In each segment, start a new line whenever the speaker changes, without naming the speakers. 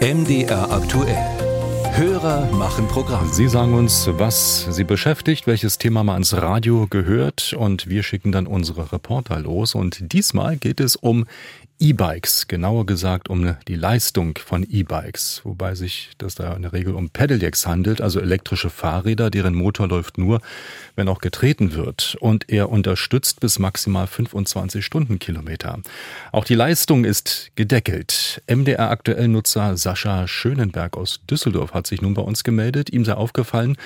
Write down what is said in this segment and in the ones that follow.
MDR aktuell. Hörer machen Programm.
Sie sagen uns, was Sie beschäftigt, welches Thema mal ans Radio gehört und wir schicken dann unsere Reporter los. Und diesmal geht es um E-Bikes, genauer gesagt um die Leistung von E-Bikes, wobei sich das da in der Regel um Pedelecs handelt, also elektrische Fahrräder, deren Motor läuft nur, wenn auch getreten wird und er unterstützt bis maximal 25 Stundenkilometer. Auch die Leistung ist gedeckelt. MDR aktuell Nutzer Sascha Schönenberg aus Düsseldorf hat sich nun bei uns gemeldet. Ihm sei aufgefallen,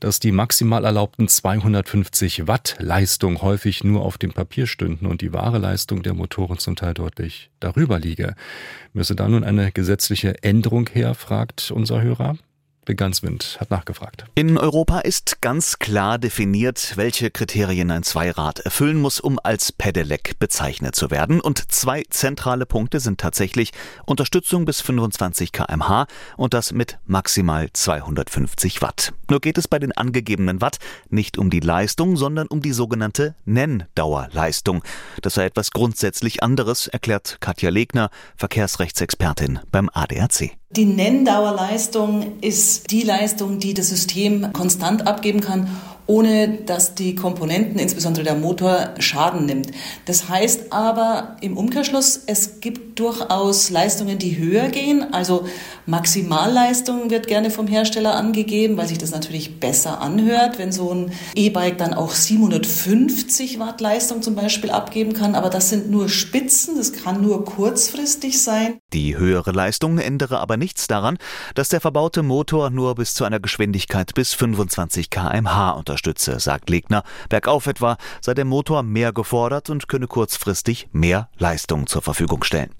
dass die maximal erlaubten 250 Watt Leistung häufig nur auf dem Papier stünden und die wahre Leistung der Motoren zum Teil deutlich darüber liege. Müsse da nun eine gesetzliche Änderung her, fragt unser Hörer. Beganswind hat nachgefragt.
In Europa ist ganz klar definiert, welche Kriterien ein Zweirad erfüllen muss, um als Pedelec bezeichnet zu werden. Und zwei zentrale Punkte sind tatsächlich Unterstützung bis 25 kmh und das mit maximal 250 Watt. Nur geht es bei den angegebenen Watt nicht um die Leistung, sondern um die sogenannte Nenndauerleistung. Das sei etwas grundsätzlich anderes, erklärt Katja Legner, Verkehrsrechtsexpertin beim ADAC.
Die Nenndauerleistung ist die Leistung, die das System konstant abgeben kann ohne dass die Komponenten, insbesondere der Motor, Schaden nimmt. Das heißt aber im Umkehrschluss, es gibt durchaus Leistungen, die höher gehen. Also Maximalleistung wird gerne vom Hersteller angegeben, weil sich das natürlich besser anhört, wenn so ein E-Bike dann auch 750 Watt Leistung zum Beispiel abgeben kann. Aber das sind nur Spitzen, das kann nur kurzfristig sein.
Die höhere Leistung ändere aber nichts daran, dass der verbaute Motor nur bis zu einer Geschwindigkeit bis 25 kmh unterstützt unterstütze, sagt Legner. Bergauf etwa sei der Motor mehr gefordert und könne kurzfristig mehr Leistung zur Verfügung stellen.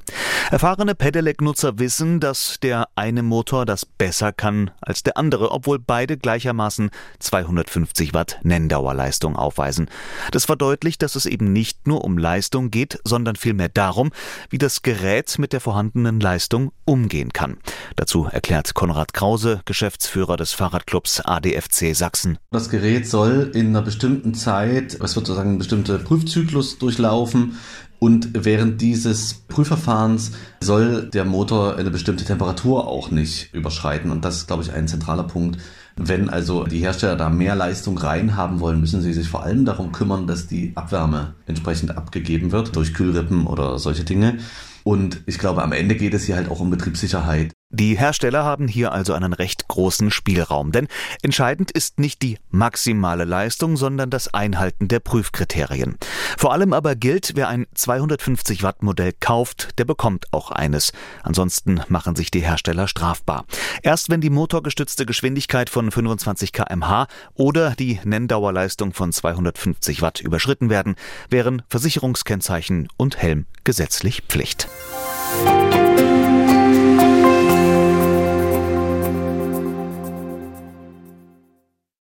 Erfahrene Pedelec-Nutzer wissen, dass der eine Motor das besser kann als der andere, obwohl beide gleichermaßen 250 Watt Nenndauerleistung aufweisen. Das verdeutlicht, dass es eben nicht nur um Leistung geht, sondern vielmehr darum, wie das Gerät mit der vorhandenen Leistung umgehen kann. Dazu erklärt Konrad Krause, Geschäftsführer des Fahrradclubs ADFC Sachsen.
Das Soll in einer bestimmten Zeit, es wird sozusagen ein bestimmter Prüfzyklus durchlaufen, und während dieses Prüfverfahrens soll der Motor eine bestimmte Temperatur auch nicht überschreiten. Und das ist, glaube ich, ein zentraler Punkt. Wenn also die Hersteller da mehr Leistung reinhaben wollen, müssen sie sich vor allem darum kümmern, dass die Abwärme entsprechend abgegeben wird durch Kühlrippen oder solche Dinge. Und ich glaube, am Ende geht es hier halt auch um Betriebssicherheit.
Die Hersteller haben hier also einen recht großen Spielraum, denn entscheidend ist nicht die maximale Leistung, sondern das Einhalten der Prüfkriterien. Vor allem aber gilt, wer ein 250 Watt Modell kauft, der bekommt auch eines. Ansonsten machen sich die Hersteller strafbar. Erst wenn die motorgestützte Geschwindigkeit von 25 kmh oder die Nenndauerleistung von 250 Watt überschritten werden, wären Versicherungskennzeichen und Helm gesetzlich Pflicht. Musik